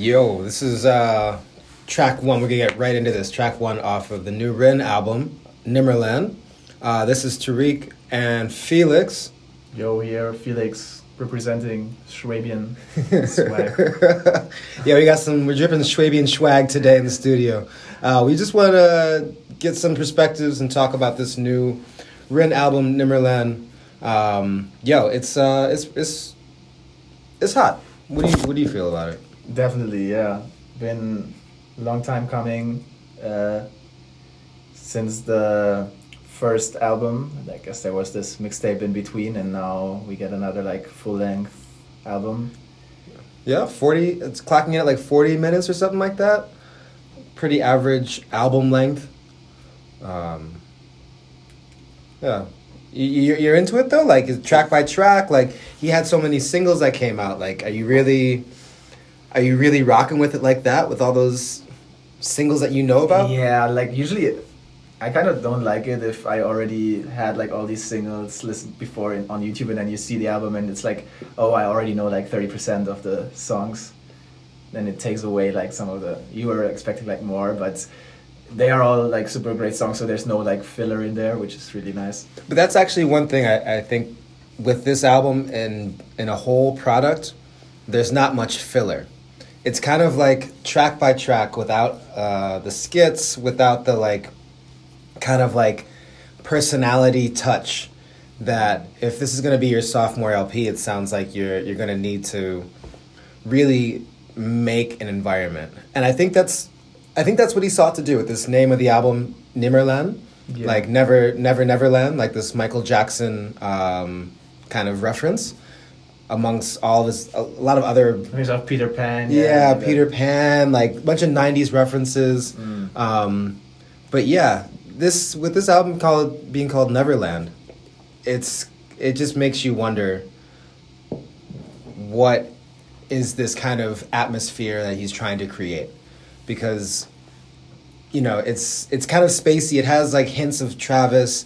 Yo, this is uh, track one. We're gonna get right into this. Track one off of the new Rin album, Nimmerland. Uh, this is Tariq and Felix. Yo, here, Felix representing Schwabian swag. yeah, we got some. We're dripping Schwabian swag today in the studio. Uh, we just want to get some perspectives and talk about this new Rin album, Nimmerland. Um, yo, it's uh, it's it's it's hot. What do you what do you feel about it? Definitely, yeah. Been a long time coming uh, since the first album. I guess there was this mixtape in between, and now we get another like full length album. Yeah, forty. It's clocking in at like forty minutes or something like that. Pretty average album length. Um, yeah, you, you're into it though. Like track by track. Like he had so many singles that came out. Like, are you really, are you really rocking with it like that with all those singles that you know about? Yeah, like usually I kind of don't like it if I already had like all these singles listened before in, on YouTube and then you see the album and it's like, oh, I already know like 30% of the songs. Then it takes away like some of the, you were expecting like more, but they are all like super great songs, so there's no like filler in there, which is really nice. But that's actually one thing I, I think with this album and in a whole product, there's not much filler. It's kind of like track by track without uh, the skits, without the like kind of like personality touch that if this is going to be your sophomore LP, it sounds like you're you're going to need to really make an environment. And I think that's I think that's what he sought to do with this name of the album Nimmerland. Yeah. Like never never neverland like this Michael Jackson um, kind of reference amongst all this a lot of other There's Peter Pan. Yeah, yeah Peter Pan, like a bunch of 90s references. Mm. Um, but yeah, this with this album called being called Neverland, it's it just makes you wonder what is this kind of atmosphere that he's trying to create because you know it's it's kind of spacey it has like hints of travis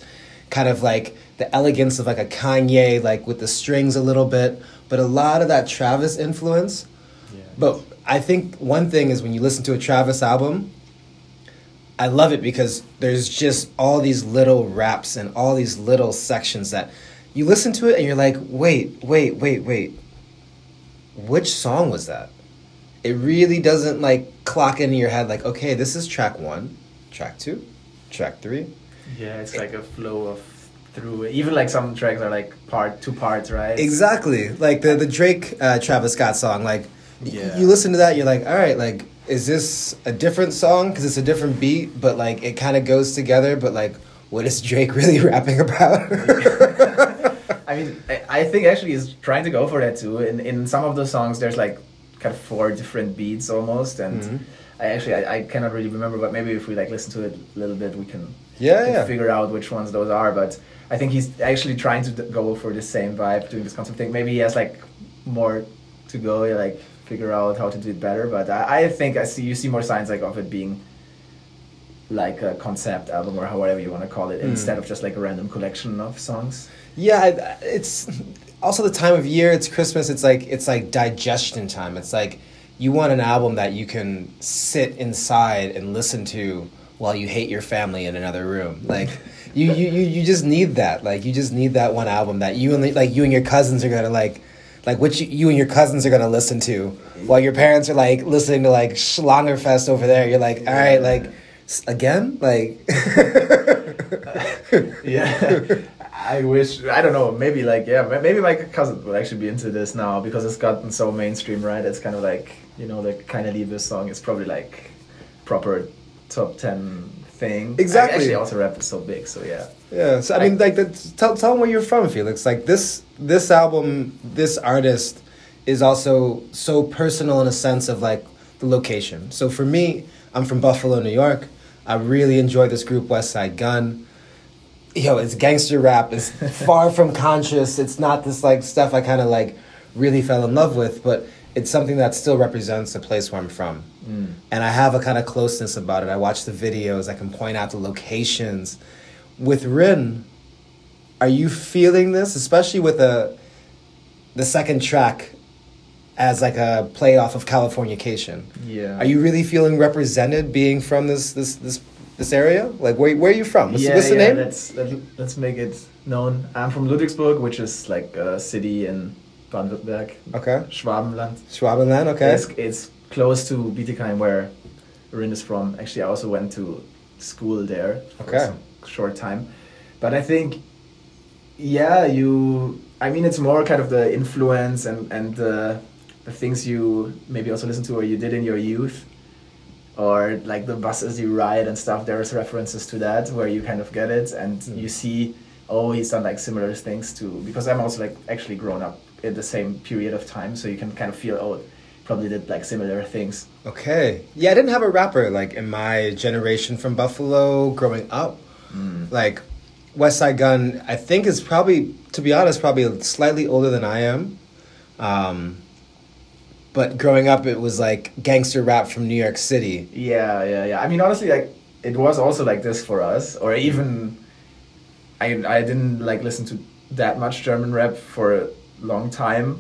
kind of like the elegance of like a kanye like with the strings a little bit but a lot of that travis influence yeah. but i think one thing is when you listen to a travis album I love it because there's just all these little raps and all these little sections that you listen to it and you're like, wait, wait, wait, wait. Which song was that? It really doesn't like clock into your head like, okay, this is track one, track two, track three. Yeah, it's like a flow of through it. Even like some tracks are like part two parts, right? Exactly. Like the the Drake uh, Travis Scott song, like yeah. you listen to that, you're like, all right, like is this a different song because it's a different beat, but like it kind of goes together. But like, what is Drake really rapping about? I mean, I think actually he's trying to go for that too. In in some of the songs, there's like kind of four different beats almost, and mm-hmm. I actually I, I, cannot really remember, but maybe if we like listen to it a little bit, we can yeah, yeah. figure out which ones those are. But I think he's actually trying to go for the same vibe, doing this concept thing. Maybe he has like more to go, like figure out how to do it better. But I, I think I see you see more signs like of it being like a concept album or however you want to call it, mm. instead of just like a random collection of songs. Yeah, it's also the time of year. It's Christmas. It's like it's like digestion time. It's like you want an album that you can sit inside and listen to while you hate your family in another room. Like you, you, you, you just need that. Like you just need that one album that you and like you and your cousins are gonna like like which you and your cousins are gonna listen to, while your parents are like listening to like Schlangerfest over there. You're like, all right, like again, like. yeah, I wish I don't know. Maybe like yeah, maybe my cousin would actually be into this now because it's gotten so mainstream, right? It's kind of like you know the kind of leave this song is probably like proper top ten thing. Exactly. Actually, also rap is so big, so yeah. Yeah. So I, I mean, like, tell tell them where you're from, Felix. Like this this album, this artist is also so personal in a sense of like the location. So for me, I'm from Buffalo, New York. I really enjoy this group, Westside Gun. Yo, it's gangster rap. It's far from conscious. It's not this like stuff I kind of like really fell in love with, but it's something that still represents the place where I'm from. Mm. And I have a kind of closeness about it. I watch the videos, I can point out the locations. With Rin, are you feeling this, especially with the the second track as like a play off of Californication. Yeah. Are you really feeling represented being from this this this this area? Like where where are you from? What's, yeah, what's the yeah, name? Let's let, let's make it known. I'm from Ludwigsburg, which is like a city in Baden-Württemberg, Okay. Schwabenland. Schwabenland, okay. It's, it's close to Bietigheim, where Rin is from. Actually, I also went to school there for Okay. short time. But I think, yeah, you. I mean, it's more kind of the influence and and the the things you maybe also listen to or you did in your youth, or like the buses you ride and stuff. There's references to that where you kind of get it and Mm. you see. Oh, he's done like similar things to because I'm also like actually grown up in the same period of time, so you can kind of feel oh, probably did like similar things. Okay. Yeah, I didn't have a rapper like in my generation from Buffalo growing up. Like West Side Gun, I think is probably, to be honest, probably slightly older than I am. Um, but growing up, it was like gangster rap from New York City. Yeah, yeah, yeah. I mean, honestly, like it was also like this for us, or even I I didn't like listen to that much German rap for a long time.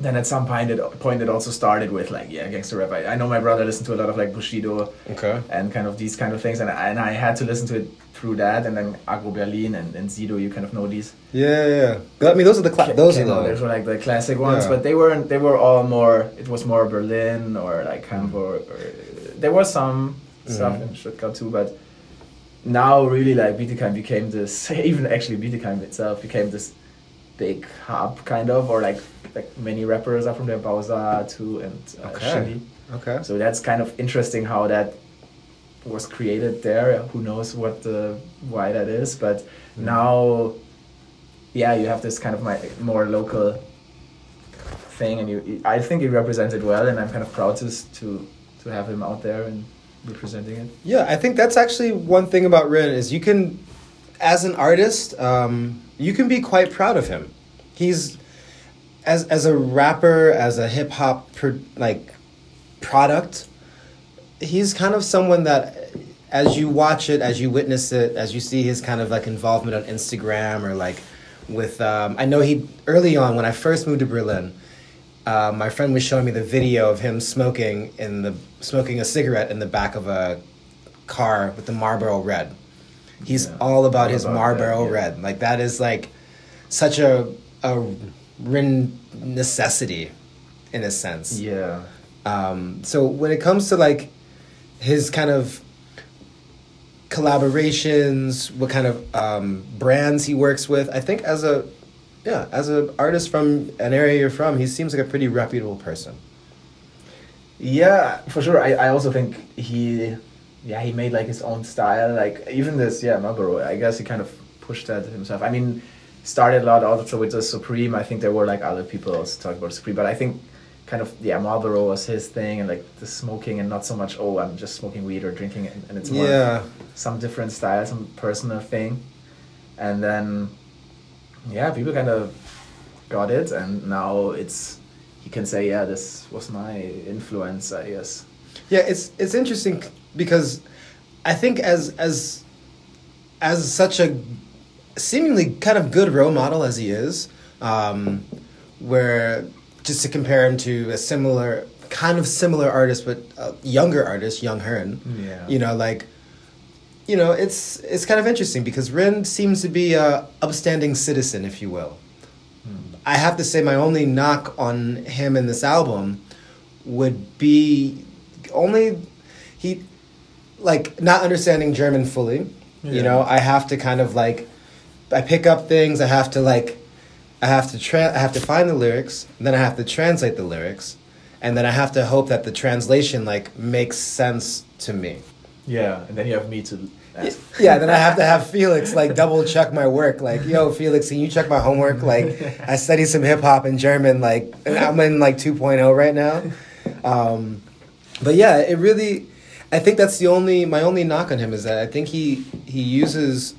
Then at some point it point it also started with like yeah gangster rap. I, I know my brother listened to a lot of like Bushido Okay. and kind of these kind of things, and I, and I had to listen to it through that, and then Aggro Berlin and, and Sido. You kind of know these. Yeah, yeah. I mean, those are the cla- those are the those were like the classic ones, Yeah. but they weren't. They were all more. It was more Berlin or like Hamburg. Or, there was some stuff Mhm. in Stuttgart too, but now really like Bietigheim became this. Even actually Bietigheim itself became this big hub kind of, or like like many rappers are from there, Bausa too, and uh, Okay. Shindy. okay. So that's kind of interesting how that was created there. Who knows what the why that is, but now, yeah, you have this kind of my more local thing, and you. I think he represents it well, and I'm kind of proud to to to have him out there and representing it. Yeah, I think that's actually one thing about Rin is you can, as an artist, um, you can be quite proud of him. He's as as a rapper, as a hip hop pro, like product. He's kind of someone that, as you watch it, as you witness it, as you see his kind of like involvement on Instagram or like with. Um, I know he early on when I first moved to Berlin. Uh, my friend was showing me the video of him smoking in the smoking a cigarette in the back of a car with the Marlboro Red. He's Yeah. all about All his about Marlboro that, yeah. Red. Like that is like such a a necessity, in a sense. Yeah. Um, so when it comes to like his kind of collaborations, what kind of um, brands he works with, I think as a yeah as an artist from an area you're from, he seems like a pretty reputable person. Yeah, for sure. I, I also think he, yeah, he made like his own style. Like even this, yeah, Marlboro. I guess he kind of pushed that himself. I mean, started a lot also with the Supreme. I think there were like other people also talking about Supreme, but I think kind of yeah, Marlboro was his thing, and like the smoking, and not so much oh, I'm just smoking weed or drinking it, and it's more Yeah, some different style, some personal thing, and then yeah, people kind of got it, and now it's he can say yeah, this was my influence, I guess. yeah. It's it's interesting because I think as as as such a seemingly kind of good role model as he is, um, where just to compare him to a similar kind of similar artist but younger artist, Yung Hurn. Yeah. You know, like you know, it's it's kind of interesting because Rin seems to be a upstanding citizen, if you will. Hmm. I have to say, my only knock on him in this album would be only he like not understanding German fully. You know, I have to kind of like I pick up things. I have to like I have to tra- I have to find the lyrics, then I have to translate the lyrics, and then I have to hope that the translation like makes sense to me. Yeah, and then you have me to. Yeah, then I have to have Felix like double check my work. Like, yo, Felix, can you check my homework? Like, I studied some hip hop and German. Like, I'm in like 2.0 right now. Um, but yeah, it really. I think that's the only my only knock on him is that I think he he uses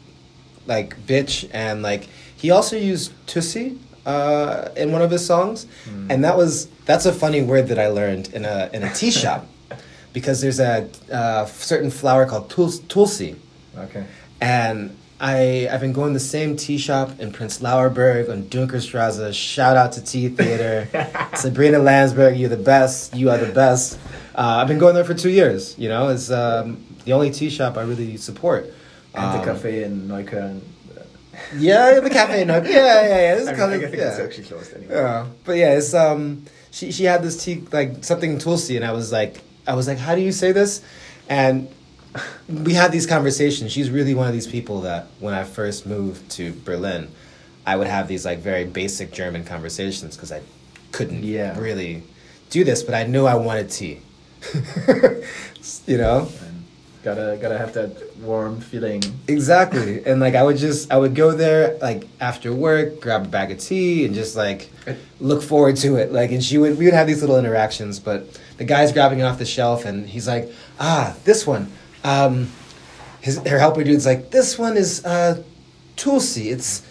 like bitch and like he also used tussie uh, in one of his songs, and that was that's a funny word that I learned in a in a tea shop because there's a uh, certain flower called tuls- tulsi Okay. and I I've been going to the same tea shop in Prenzlauer Berg on Dunckerstrasse. Shout out to Tea Theater. Sabrina Landsberg, you're the best. You are the best. Uh, I've been going there for two years. You know, it's um, the only tea shop I really support. And Um, the cafe in Neukölln. Yeah, the cafe. No, yeah, yeah, yeah. This is I, mean, kind I think yeah. it's actually closed anyway. Yeah, but yeah, it's um, she she had this tea like something Tulsi, and I was like, I was like, how do you say this? And we had these conversations. She's really one of these people that when I first moved to Berlin, I would have these like very basic German conversations because I couldn't Yeah. really do this, but I knew I wanted tea. you know, And gotta gotta have that warm feeling. Exactly. And like I would just I would go there like after work, grab a bag of tea and just like look forward to it. Like and she would we would have these little interactions, but the guy's grabbing it off the shelf and he's like, "Ah, this one." Um his her helper dude's like, "This one is uh Tulsi. It's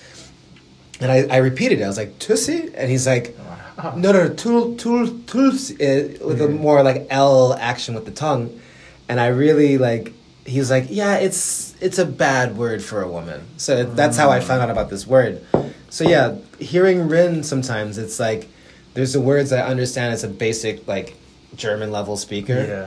and I, I repeated it. I was like, Tulsi? And he's like, no, no, tul, tul, tulsi, uh, with a Mhm. more like L action with the tongue. And I really like, he was like, yeah, it's it's a bad word for a woman. So that's how I found out about this word. So yeah, hearing Rin sometimes, it's like, there's the words I understand as a basic like German level speaker. Yeah.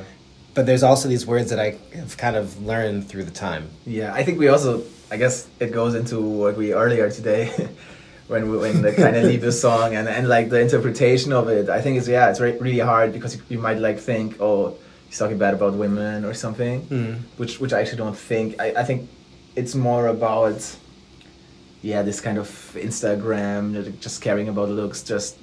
But there's also these words that I have kind of learned through the time. Yeah, I think we also, I guess it goes into what we earlier today, when we when the kind of leave the song and, and like the interpretation of it. I think it's yeah, it's re- really hard because you, you might like think oh he's talking bad about women or something, Mm. which which I actually don't think. I, I think it's more about yeah this kind of Instagram just caring about looks just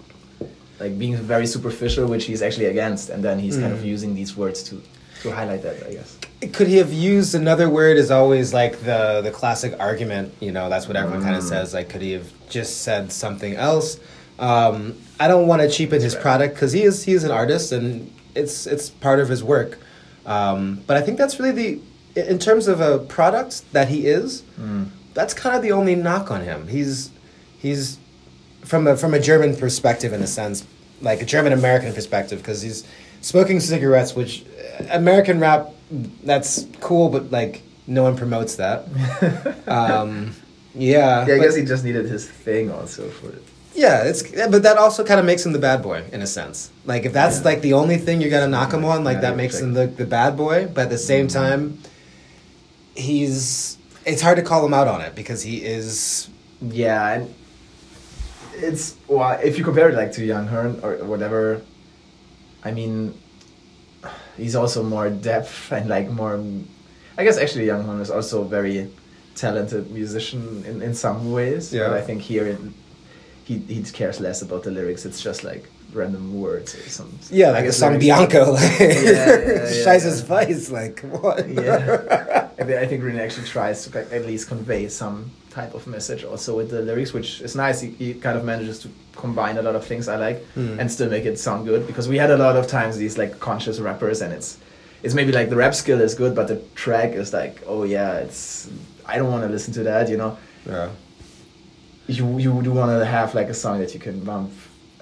like being very superficial, which he's actually against, and then he's kind of Mm. using these words to to highlight that. I guess. Could he have used another word? Is always like the the classic argument. You know, that's what everyone kind of Mm. says. Like, could he have just said something else? Um, I don't want to cheapen his Right. product because he is he is an artist and it's it's part of his work. Um, but I think that's really the in terms of a product that he is. Mm. That's kind of the only knock on him. He's he's from a from a German perspective in a sense, like a German American perspective, because he's smoking cigarettes, which uh, American rap that's cool, but like no one promotes that. Um, yeah, Yeah, I but- guess he just needed his thing also for it. yeah, it's but that also kind of makes him the bad boy in a sense. Like if that's Yeah. like the only thing you're gonna knock him on, like Yeah, that makes exactly. him the the bad boy. But at the same Mhm. time, he's it's hard to call him out on it because he is Yeah, and it's well, if you compare it like to Yung Hurn or whatever, I mean, he's also more depth and like more. I guess actually Yung Hurn is also a very talented musician in, in some ways. Yeah. But I think here it, he he cares less about the lyrics. It's just like random words or something. yeah like a song Bianco, like yeah, yeah, Scheißes yeah. Weiß, like what? yeah. I thi- I think Rin actually tries to at least convey some type of message also with the lyrics, which is nice. He, he kind of manages to combine a lot of things I like Hmm. and still make it sound good because we had a lot of times these like conscious rappers and it's it's maybe like the rap skill is good, but the track is like, oh yeah, it's I don't want to listen to that, you know. yeah. You you do want to have like a song that you can bump,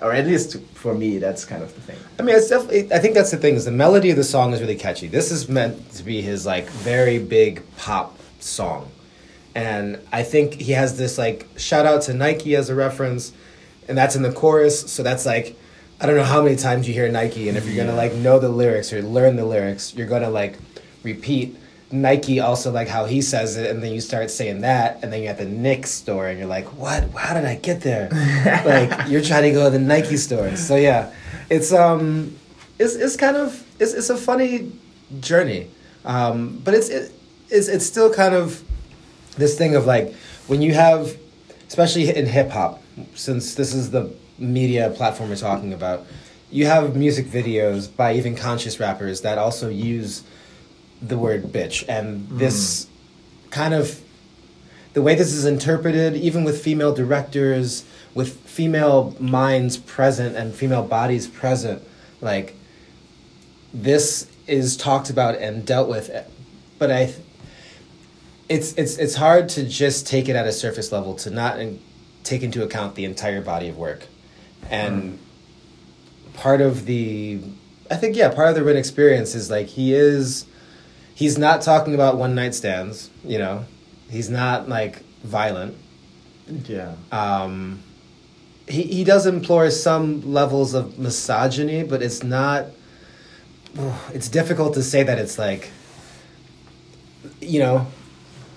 or at least for me, that's kind of the thing. I mean, it's definitely. I think that's the thing is the melody of the song is really catchy. This is meant to be his like very big pop song, and I think he has this like shout out to Nike as a reference, and that's in the chorus. So that's like, I don't know how many times you hear Nike, and if you're gonna like know the lyrics or learn the lyrics, you're gonna like repeat Nike also like how he says it, and then you start saying that, and then you're at the Knicks store, and you're like, what? How did I get there? like you're trying to go to the Nike store. So yeah, it's um, it's it's kind of it's it's a funny journey, um, but it's it, it's it's still kind of this thing of like when you have, especially in hip hop, since this is the media platform we're talking about, you have music videos by even conscious rappers that also use the word bitch. And hmm. this kind of the way this is interpreted even with female directors with female minds present and female bodies present like this is talked about and dealt with. But i it's it's it's hard to just take it at a surface level to not in, take into account the entire body of work. And hmm. part of the i think yeah part of the Rin experience is like he is he's not talking about one night stands you know He's not like violent. Yeah. Um, he he does employ some levels of misogyny, but it's not. It's difficult to say that it's like. You know,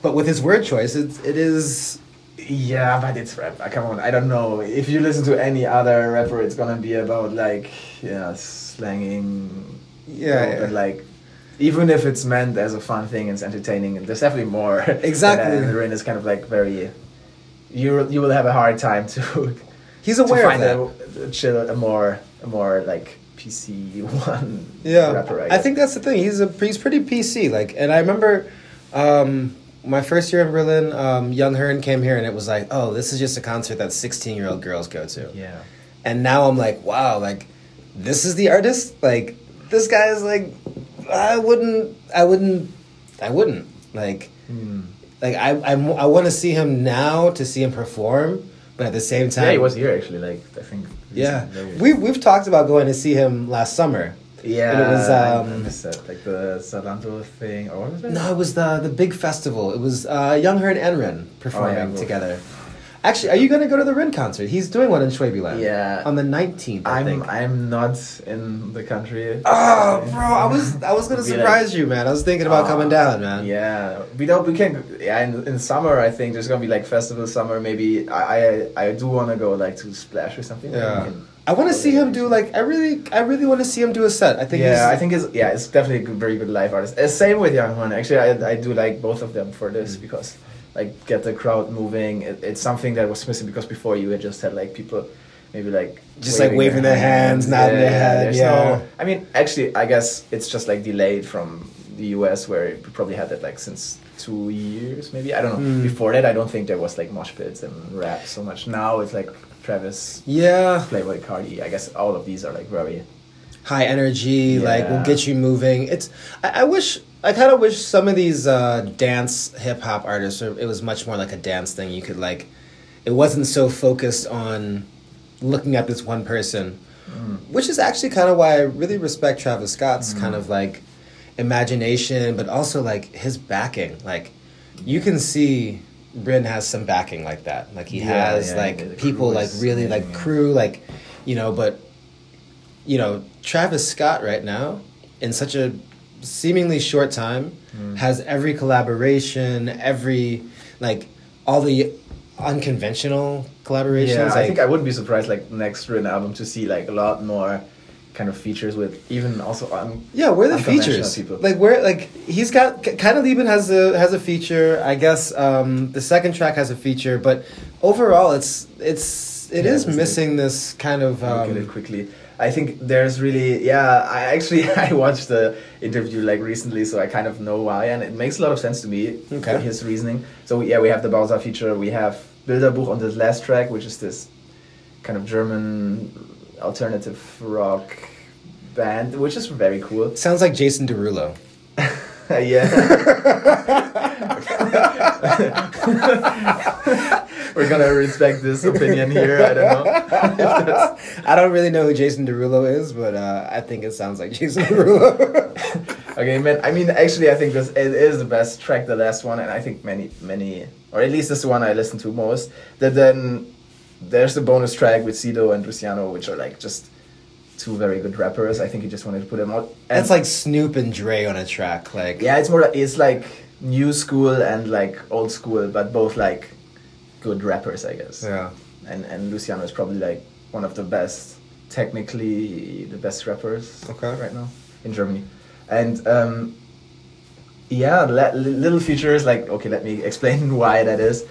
but with his word choice, it's it is. Yeah, but it's rap. Uh, Come on, I don't know. If you listen to any other rapper, it's gonna be about like yeah, slanging. Yeah, yeah. like. Even if it's meant as a fun thing, and it's entertaining, and there's definitely more. Exactly. and Rin is kind of like very. You you will have a hard time to. He's to aware of that. a, chill, a more a more like PC one. Yeah, rapper. I, I think that's the thing. He's a he's pretty PC. Like, and I remember um, my first year in Berlin. Um, Yung Hurn came here, and it was like, oh, this is just a concert that sixteen year old girls go to. Yeah. And now I'm like, wow, like this is the artist. Like this guy is like, I wouldn't, I wouldn't, I wouldn't like. Hmm. Like I, I, I want to see him now to see him perform, but at the same time, Yeah, he was here actually. Like I think. Yeah, we we've talked about going to see him last summer. Yeah, And it was, um, that. like the Salanto thing, or what was it? No, it was the the big festival. It was uh, Young Her and Enren performing Oh, yeah. together. Actually, are you going to go to the Rin concert? He's doing one in Schwabeland. Yeah. on the nineteenth. I I'm think. I'm not in the country. Oh, bro! I was I was gonna Be like- surprise you, man. I was thinking about Ah, coming down, man. Yeah, we don't. We can't. Yeah, in, in summer, I think there's gonna be like festival summer. Maybe I I, I do want to go like to Splash or something. Yeah. I want to see him do like I really I really want to see him do a set. I think. yeah, I think it's yeah, it's definitely a good, very good live artist. Uh, same with Yung Hurn. Actually, I I do like both of them for this Mm. because like get the crowd moving. It, it's something that was missing because before you had just had like people maybe like Just, like, waving their hands, nodding their head, yeah. no- I mean, actually, I guess it's just like delayed from the US where we probably had that like since two years maybe. I don't know. Mm. Before that, I don't think there was like mosh pits and rap so much. Now it's like Travis, yeah, Playboi Carti. I guess all of these are like very high energy. Like will get you moving. It's I, I wish I kind of wish some of these uh, dance hip hop artists. Or it was much more like a dance thing. You could like, it wasn't so focused on looking at this one person. Which is actually kind of why I really respect Travis Scott's kind of like imagination, but also like his backing. Like you can see Rin has some backing like that. Like he Yeah, has yeah, like crew people like really like yeah. crew like you know, but you know, Travis Scott right now in such a seemingly short time Mm. has every collaboration, every like all the unconventional collaborations. Yeah, I think I wouldn't be surprised like next Rin album to see like a lot more kind of features with even also un- Yeah, where the features? people. Like where like he's got kind of Lieben has a has a feature. I guess um, the second track has a feature, but overall it's it's it Yeah, is missing this kind of um, it quickly. I think there's really yeah. I actually I watched the interview like recently, so I kind of know why, and it makes a lot of sense to me. Okay. his reasoning. So yeah, we have the Bausa feature. We have Bilderbuch on this last track, which is this kind of German alternative rock band, which is very cool. sounds like Jason Derulo. yeah. We're gonna respect this opinion here. I don't know. I don't really know who Jason Derulo is, but uh, I think it sounds like Jason Derulo. Okay, man. I mean, actually, I think this it is the best track, the last one, and I think many, many, or at least this one I listen to most. That then there's the bonus track with Sido and Luciano, which are like just two very good rappers. I think he just wanted to put them out. And That's like Snoop and Dre on a track. Like yeah, it's more. like- It's like new school and like old school, but both like good rappers, I guess. yeah. And and Luciano is probably like one of the best, technically the best rappers Okay. right now in Germany. And um, yeah, le- li- little features like okay, let me explain why that is.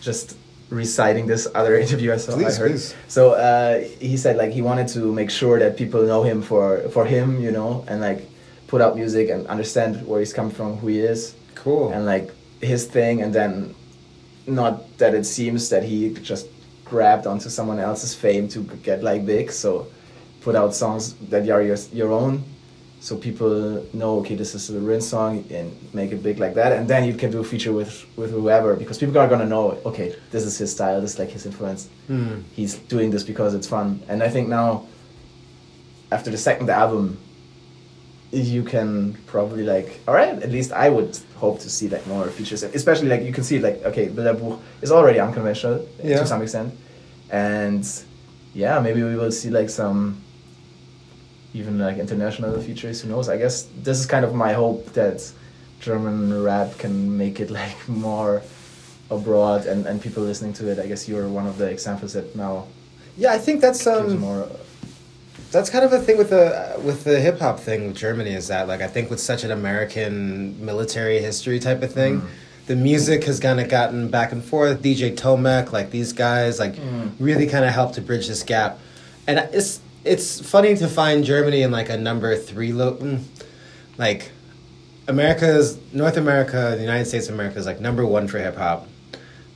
Just reciting this other interview I saw. Please, I heard. please. So uh, he said like he wanted to make sure that people know him for for him, you know, and like put out music and understand where he's come from, who he is, Cool. and like his thing, and then not that it seems that he just grabbed onto someone else's fame to get like big. So put out songs that are your, your own, so people know okay this is a Rin song and make it big like that, and then you can do a feature with with whoever because people are gonna know okay this is his style, this is like his influence. Hmm. He's doing this because it's fun, and I think now after the second album. You can probably like all right at least i would hope to see like more features. Especially like you can see like okay Bilderbuch is already unconventional Yeah. to some extent. And yeah maybe we will see like some even like international features. Who knows? I guess this is kind of my hope that german rap can make it like more abroad and, and people listening to it. I guess you're one of the examples that now Yeah, I think that's um, more that's kind of the thing with the with the hip hop thing with Germany is that like I think with such an American military history type of thing, Mm. the music has kind of gotten back and forth. DJ Tomekk, like these guys, like Mm. really kind of helped to bridge this gap, and it's it's funny to find Germany in like a number three lo- mm, like America's North America, the United States of America is like number one for hip hop.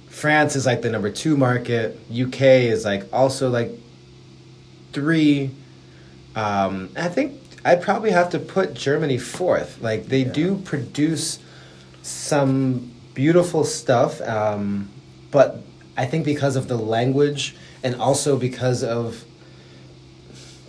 France is like the number two market. UK is like also like three. Um, I think I'd probably have to put Germany fourth. Like they Yeah. do produce some beautiful stuff, um, but I think because of the language and also because of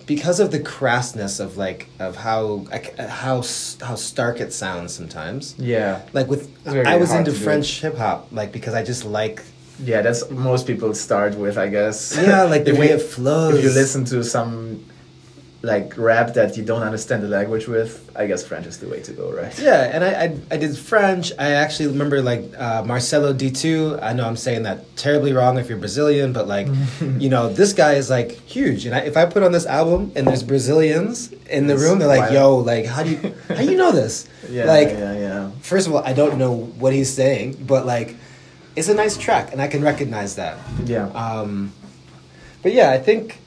because of the crassness of like of how how how stark it sounds sometimes. yeah Like with I was into. French hip hop, like because I just like Yeah, that's most people start with, I guess. Yeah, like the way you- it flows. If you listen to some like rap that you don't understand the language with, I guess French is the way to go, right? Yeah, and I, I I did French. I actually remember like uh, Marcelo D two. I know I'm saying that terribly wrong if you're Brazilian, but like, you know, this guy is like huge. And I, if I put on this album and there's Brazilians in the It's room, they're like, wild. "Yo, like, how do you how do you know this?" Yeah, like, yeah, yeah. first of all, I don't know what he's saying, but like, it's a nice track, and I can recognize that. Yeah. Um, but yeah, I think,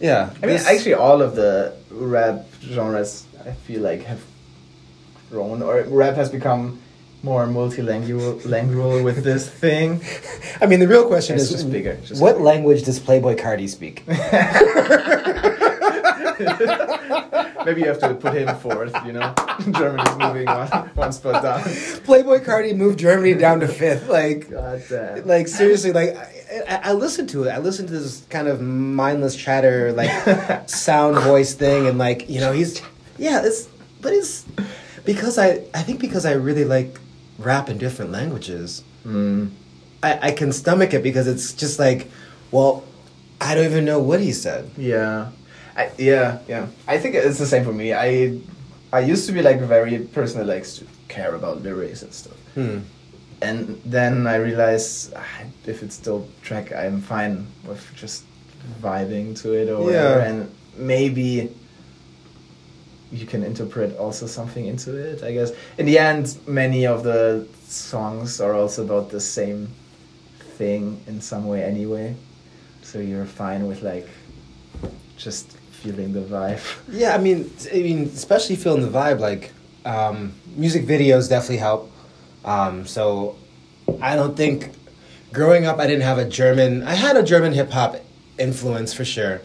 yeah. I mean, actually, all of the rap genres, I feel like, have grown, or rap has become more multilingual with this thing. I mean, the real question It's is, just bigger, just what bigger. language does Playboi Carti speak? Maybe you have to put him fourth, you know? Germany's moving one, one spot down. Playboi Carti moved Germany down to fifth. Like, like seriously, like I, I, I listened to it. I listened to this kind of mindless chatter, like sound voice thing, and like you know, he's yeah, it's but it's because I I think because I really like rap in different languages. Mm. I, I can stomach it because it's just like, well, I don't even know what he said. Yeah, I, yeah, yeah. I think it's the same for me. I I used to be like a very person that likes to care about lyrics and stuff, Hmm. and then I realized ah, if it's dope track, I'm fine with just vibing to it or whatever, Yeah. and maybe you can interpret also something into it. I guess in the end, many of the songs are also about the same thing in some way anyway. So you're fine with like just feeling the vibe. Yeah, I mean, I mean, especially feeling the vibe. Like, um, music videos definitely help. Um, so, I don't think growing up, I didn't have a German. I had a German hip hop influence for sure.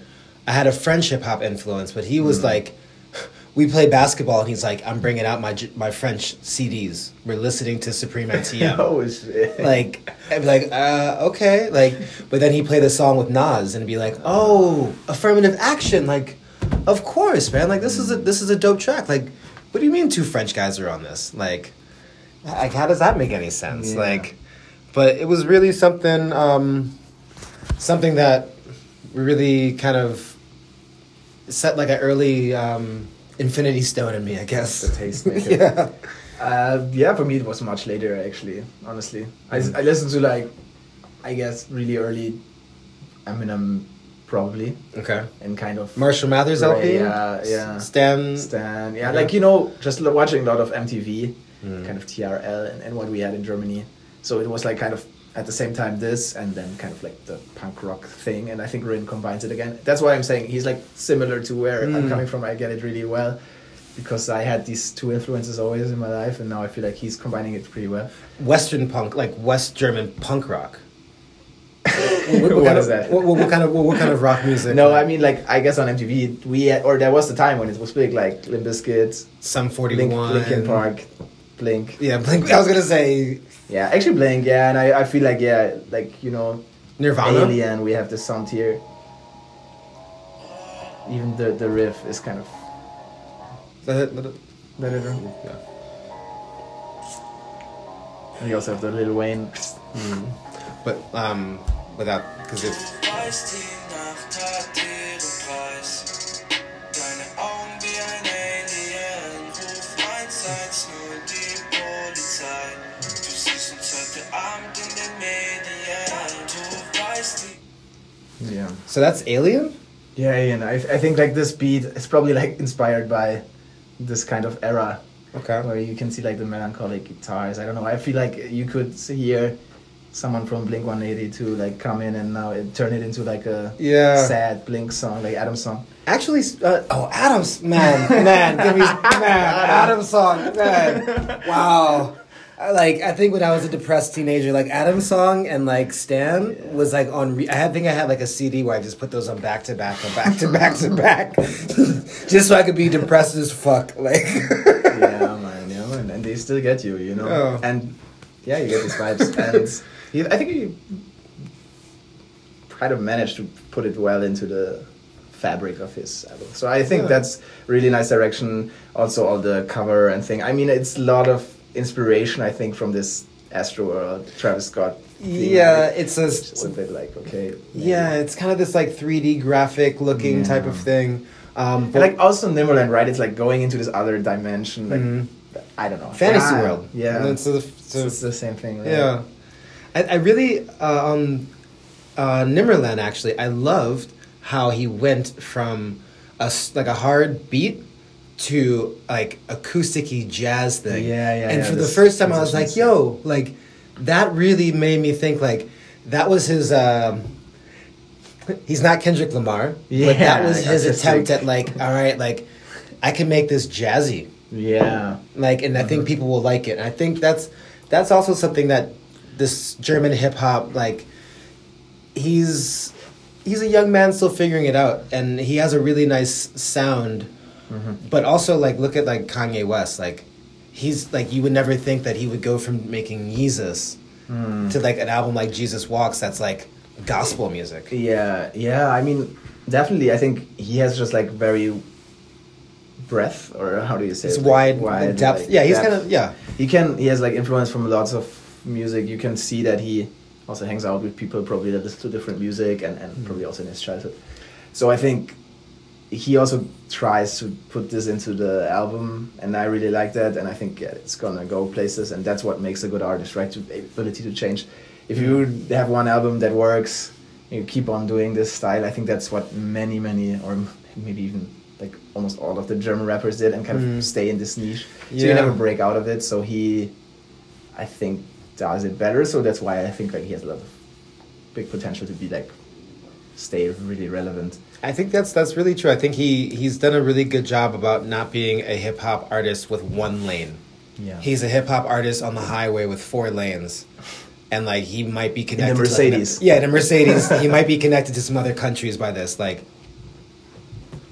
I had a French hip hop influence, but he was Mm. like, we play basketball, and he's like, I'm bringing out my my French CDs. We're listening to Supreme NTM. oh shit! like I'd be like, uh, okay, like, but then he played the song with Nas and be like, oh, affirmative action, like, of course, man, like this is a this is a dope track. Like, what do you mean two French guys are on this? Like, like how does that make any sense? Yeah. Like, but it was really something, um, something that really kind of set like an early um, infinity stone in me, I guess. The tastemaker. yeah. Uh, yeah, for me it was much later actually. Honestly, I, I listened to like, I guess really early, Eminem probably Okay. and kind of Marshall Mathers LP. yeah, yeah. Stan. Stan. Yeah, Yeah. like you know, just watching a lot of MTV, Mm. kind of TRL, and, and what we had in Germany. So it was like kind of at the same time this, and then kind of like the punk rock thing. And I think Rin combines it again. That's why I'm saying he's like similar to where I'm Mm. coming from. I get it really well. Because I had these two influences always in my life, and now I feel like he's combining it pretty well. Western punk, like West German punk rock. What is of, that? What, kind of what, kind of rock music? No, I mean like I guess on MTV we had, or there was the time when it was big, like Limp Bizkit, Sum forty one. Linkin Park, Blink. Yeah, Blink. I was gonna say Yeah, actually Blink, yeah, and I, I feel like yeah, like you know, Nirvana. Alien, we have the sound here. Even the the riff is kind of Let it- let it- that it. Yeah. And you also have the Lil Wayne. Mm. But um, without because it's so that's Alien. Yeah, and I, I think like this beat is probably like inspired by this kind of era Okay. where you can see like the melancholic guitars. I don't know. I feel like you could hear someone from Blink 182 like come in and now it, turn it into like a Yeah. sad Blink song, like Adam song. Actually, uh, oh, Adam's man, man, give me man, Adam's song, man. Wow. Like I think when I was a depressed teenager, like Adam's song and like Stan was like on. Re- I had, think I had like a CD where I just put those on back to back and back to back to back, just so I could be depressed as fuck. Like, yeah, man, you know, and, and they still get you, you know, Oh. and yeah, you get these vibes, and he, I think he kind of managed to put it well into the fabric of his album. So I think Yeah. that's really nice direction. Also, all the cover and thing. I mean, it's a lot of inspiration. I think from this Astro World, Travis Scott. thing. yeah, it's a It's a bit like okay. maybe. yeah, it's kind of this like 3D graphic looking type of thing. Um, And like also Nimmerland, right? It's like going into this other dimension, like Mhm. I don't know, fantasy Yeah, world. Yeah, so, the, So so it's the same thing. Right? Yeah, I, I really uh, on uh, Nimmerland actually. I loved how he went from a like a hard beat to like acousticy jazz thing. Yeah, yeah, And yeah, for the first time, I was like, "Yo!" Like that really made me think. Like that was his. Um, he's not Kendrick Lamar, but that Yeah, was his attempt at like, all right, like I can make this jazzy Yeah. like and i think people will like it and i think that's that's also something that this german hip-hop like he's he's a young man still figuring it out and he has a really nice sound Mm-hmm. but also like look at like kanye west like he's like you would never think that he would go from making jesus hmm. to like an album like jesus walks that's like gospel music Yeah, yeah. I mean, definitely. I think he has just like very breadth, or how do you say? it's it? wide, Like, depth like, yeah he's depth. kind of yeah He can. He has like influence from lots of music. You can see that he also hangs out with people probably that listen to different music, and and hmm. probably also in his childhood. So I think he also tries to put this into the album, and I really like that. And I think yeah, it's gonna go places, and that's what makes a good artist, right? To ability to change. If you have one album that works, you keep on doing this style. I think that's what many, many, or maybe even like almost all of the German rappers did, and kind of Mm. stay in this niche. So Yeah. you never break out of it. So he, I think, does it better. So that's why I think like he has a lot of big potential to be like stay really relevant. I think that's that's really true. I think he he's done a really good job about not being a hip hop artist with one lane. Yeah. He's a hip hop artist on the highway with four lanes, and like he might be connected. to, like, Mercedes. an- yeah, in a Mercedes. he might be connected to some other countries by this. Like,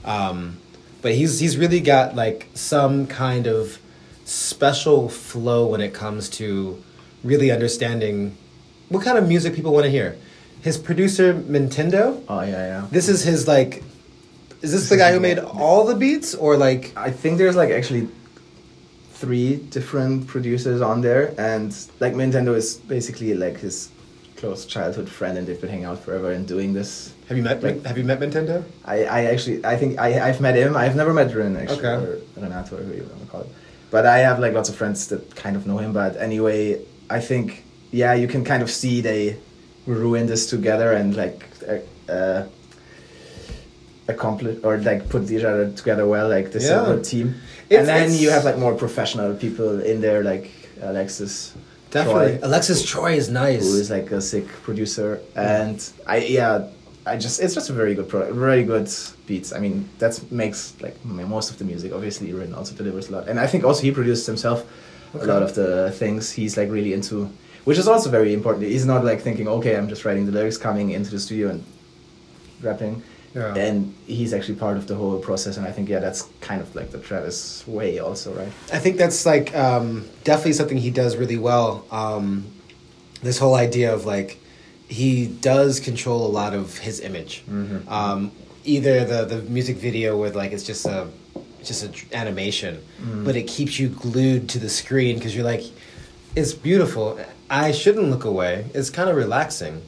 um, but he's he's really got like some kind of special flow when it comes to really understanding what kind of music people want to hear. His producer Minhtendo. oh yeah, yeah. This is his like. Is this the guy who made all the beats, or like? I think there's like actually three different producers on there, and like Minhtendo is basically like his close childhood friend, and they've been hanging out forever and doing this. Have you met? Like- have you met Minhtendo? I, I actually I think I I've met him. I've never met Rin actually Okay. or Renato or who you want to call it. But I have like lots of friends that kind of know him. But anyway, I think yeah, you can kind of see they ruin this together and like uh, accomplish or like put each other together well. Like this Yeah. is a good team. It's- and then you have like more professional people in there, like Alexis. Definitely. Troy, Alexis Troy is nice. who is like a sick producer, and I yeah, I just it's just a very good product, very good beats. I mean, that makes like most of the music. Obviously, Rin also delivers a lot, and I think also he produced himself Okay. a lot of the things he's like really into, which is also very important. He's not like thinking, okay, I'm just writing the lyrics, coming into the studio and rapping. Yeah. And he's actually part of the whole process, and I think yeah, that's kind of like the Travis way, also, right? I think that's like um, definitely something he does really well. Um, this whole idea of like he does control a lot of his image. Mhm. Um, either the the music video with like it's just a just an animation, Mm. but it keeps you glued to the screen because you're like, it's beautiful. I shouldn't look away. It's kind of relaxing,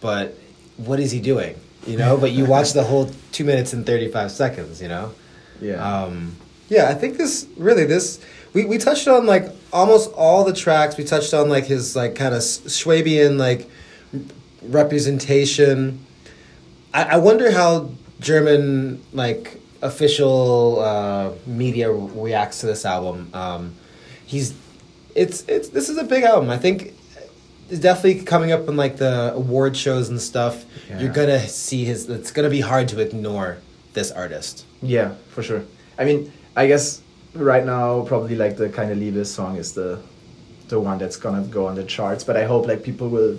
but what is he doing? You know. but you watch the whole two minutes and thirty five seconds. You know. Yeah. Um, yeah, I think this really this we, we touched on like almost all the tracks. We touched on like his like kind of Schwabian like representation. I, I wonder how German like official uh, media reacts to this album. Um, he's it's it's this is a big album. I think it's definitely coming up in like the award shows and stuff. Yeah. You're gonna see his. It's gonna be hard to ignore this artist. Yeah, for sure. I mean, I guess right now probably like the kind of Liebe song is the the one that's gonna go on the charts. But I hope like people will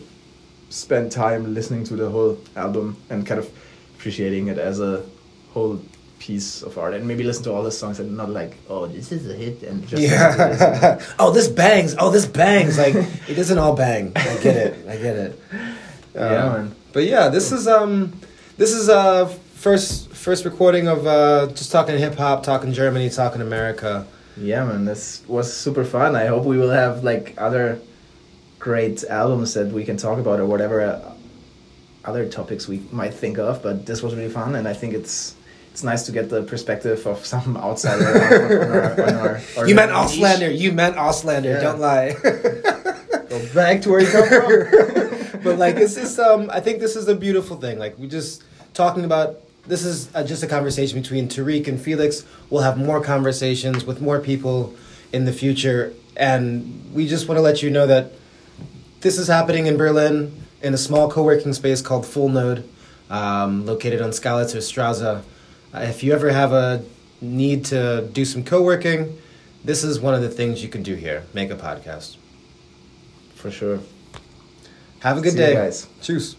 spend time listening to the whole album and kind of appreciating it as a whole piece of art and maybe listen to all the songs and not like oh this is a hit and just this. Yeah. oh, this bangs. Oh, this bangs. Like it doesn't all bang. I get it. I get it. Yeah, Um, man. But yeah, this is um, this is uh first first recording of uh just talking hip hop, talking Germany, talking America. Yeah, man, this was super fun. I hope we will have like other great albums that we can talk about or whatever uh, other topics we might think of. But this was really fun, and I think it's it's nice to get the perspective of some outsider. on, on our, on our, our you meant niche. Auslander. You meant Auslander. Yeah. Don't lie. Go back to where you come from. but like this is um I think this is a beautiful thing. Like we just talking about this is uh just a conversation between Tarik and Felix. We'll have more conversations with more people in the future, and we just want to let you know that this is happening in Berlin in a small co-working space called Full Node, um, located on Skalitzer Straße. Uh, if you ever have a need to do some co-working, this is one of the things you can do here. Make a podcast. For sure. Have a good See you day, guys. Cheers.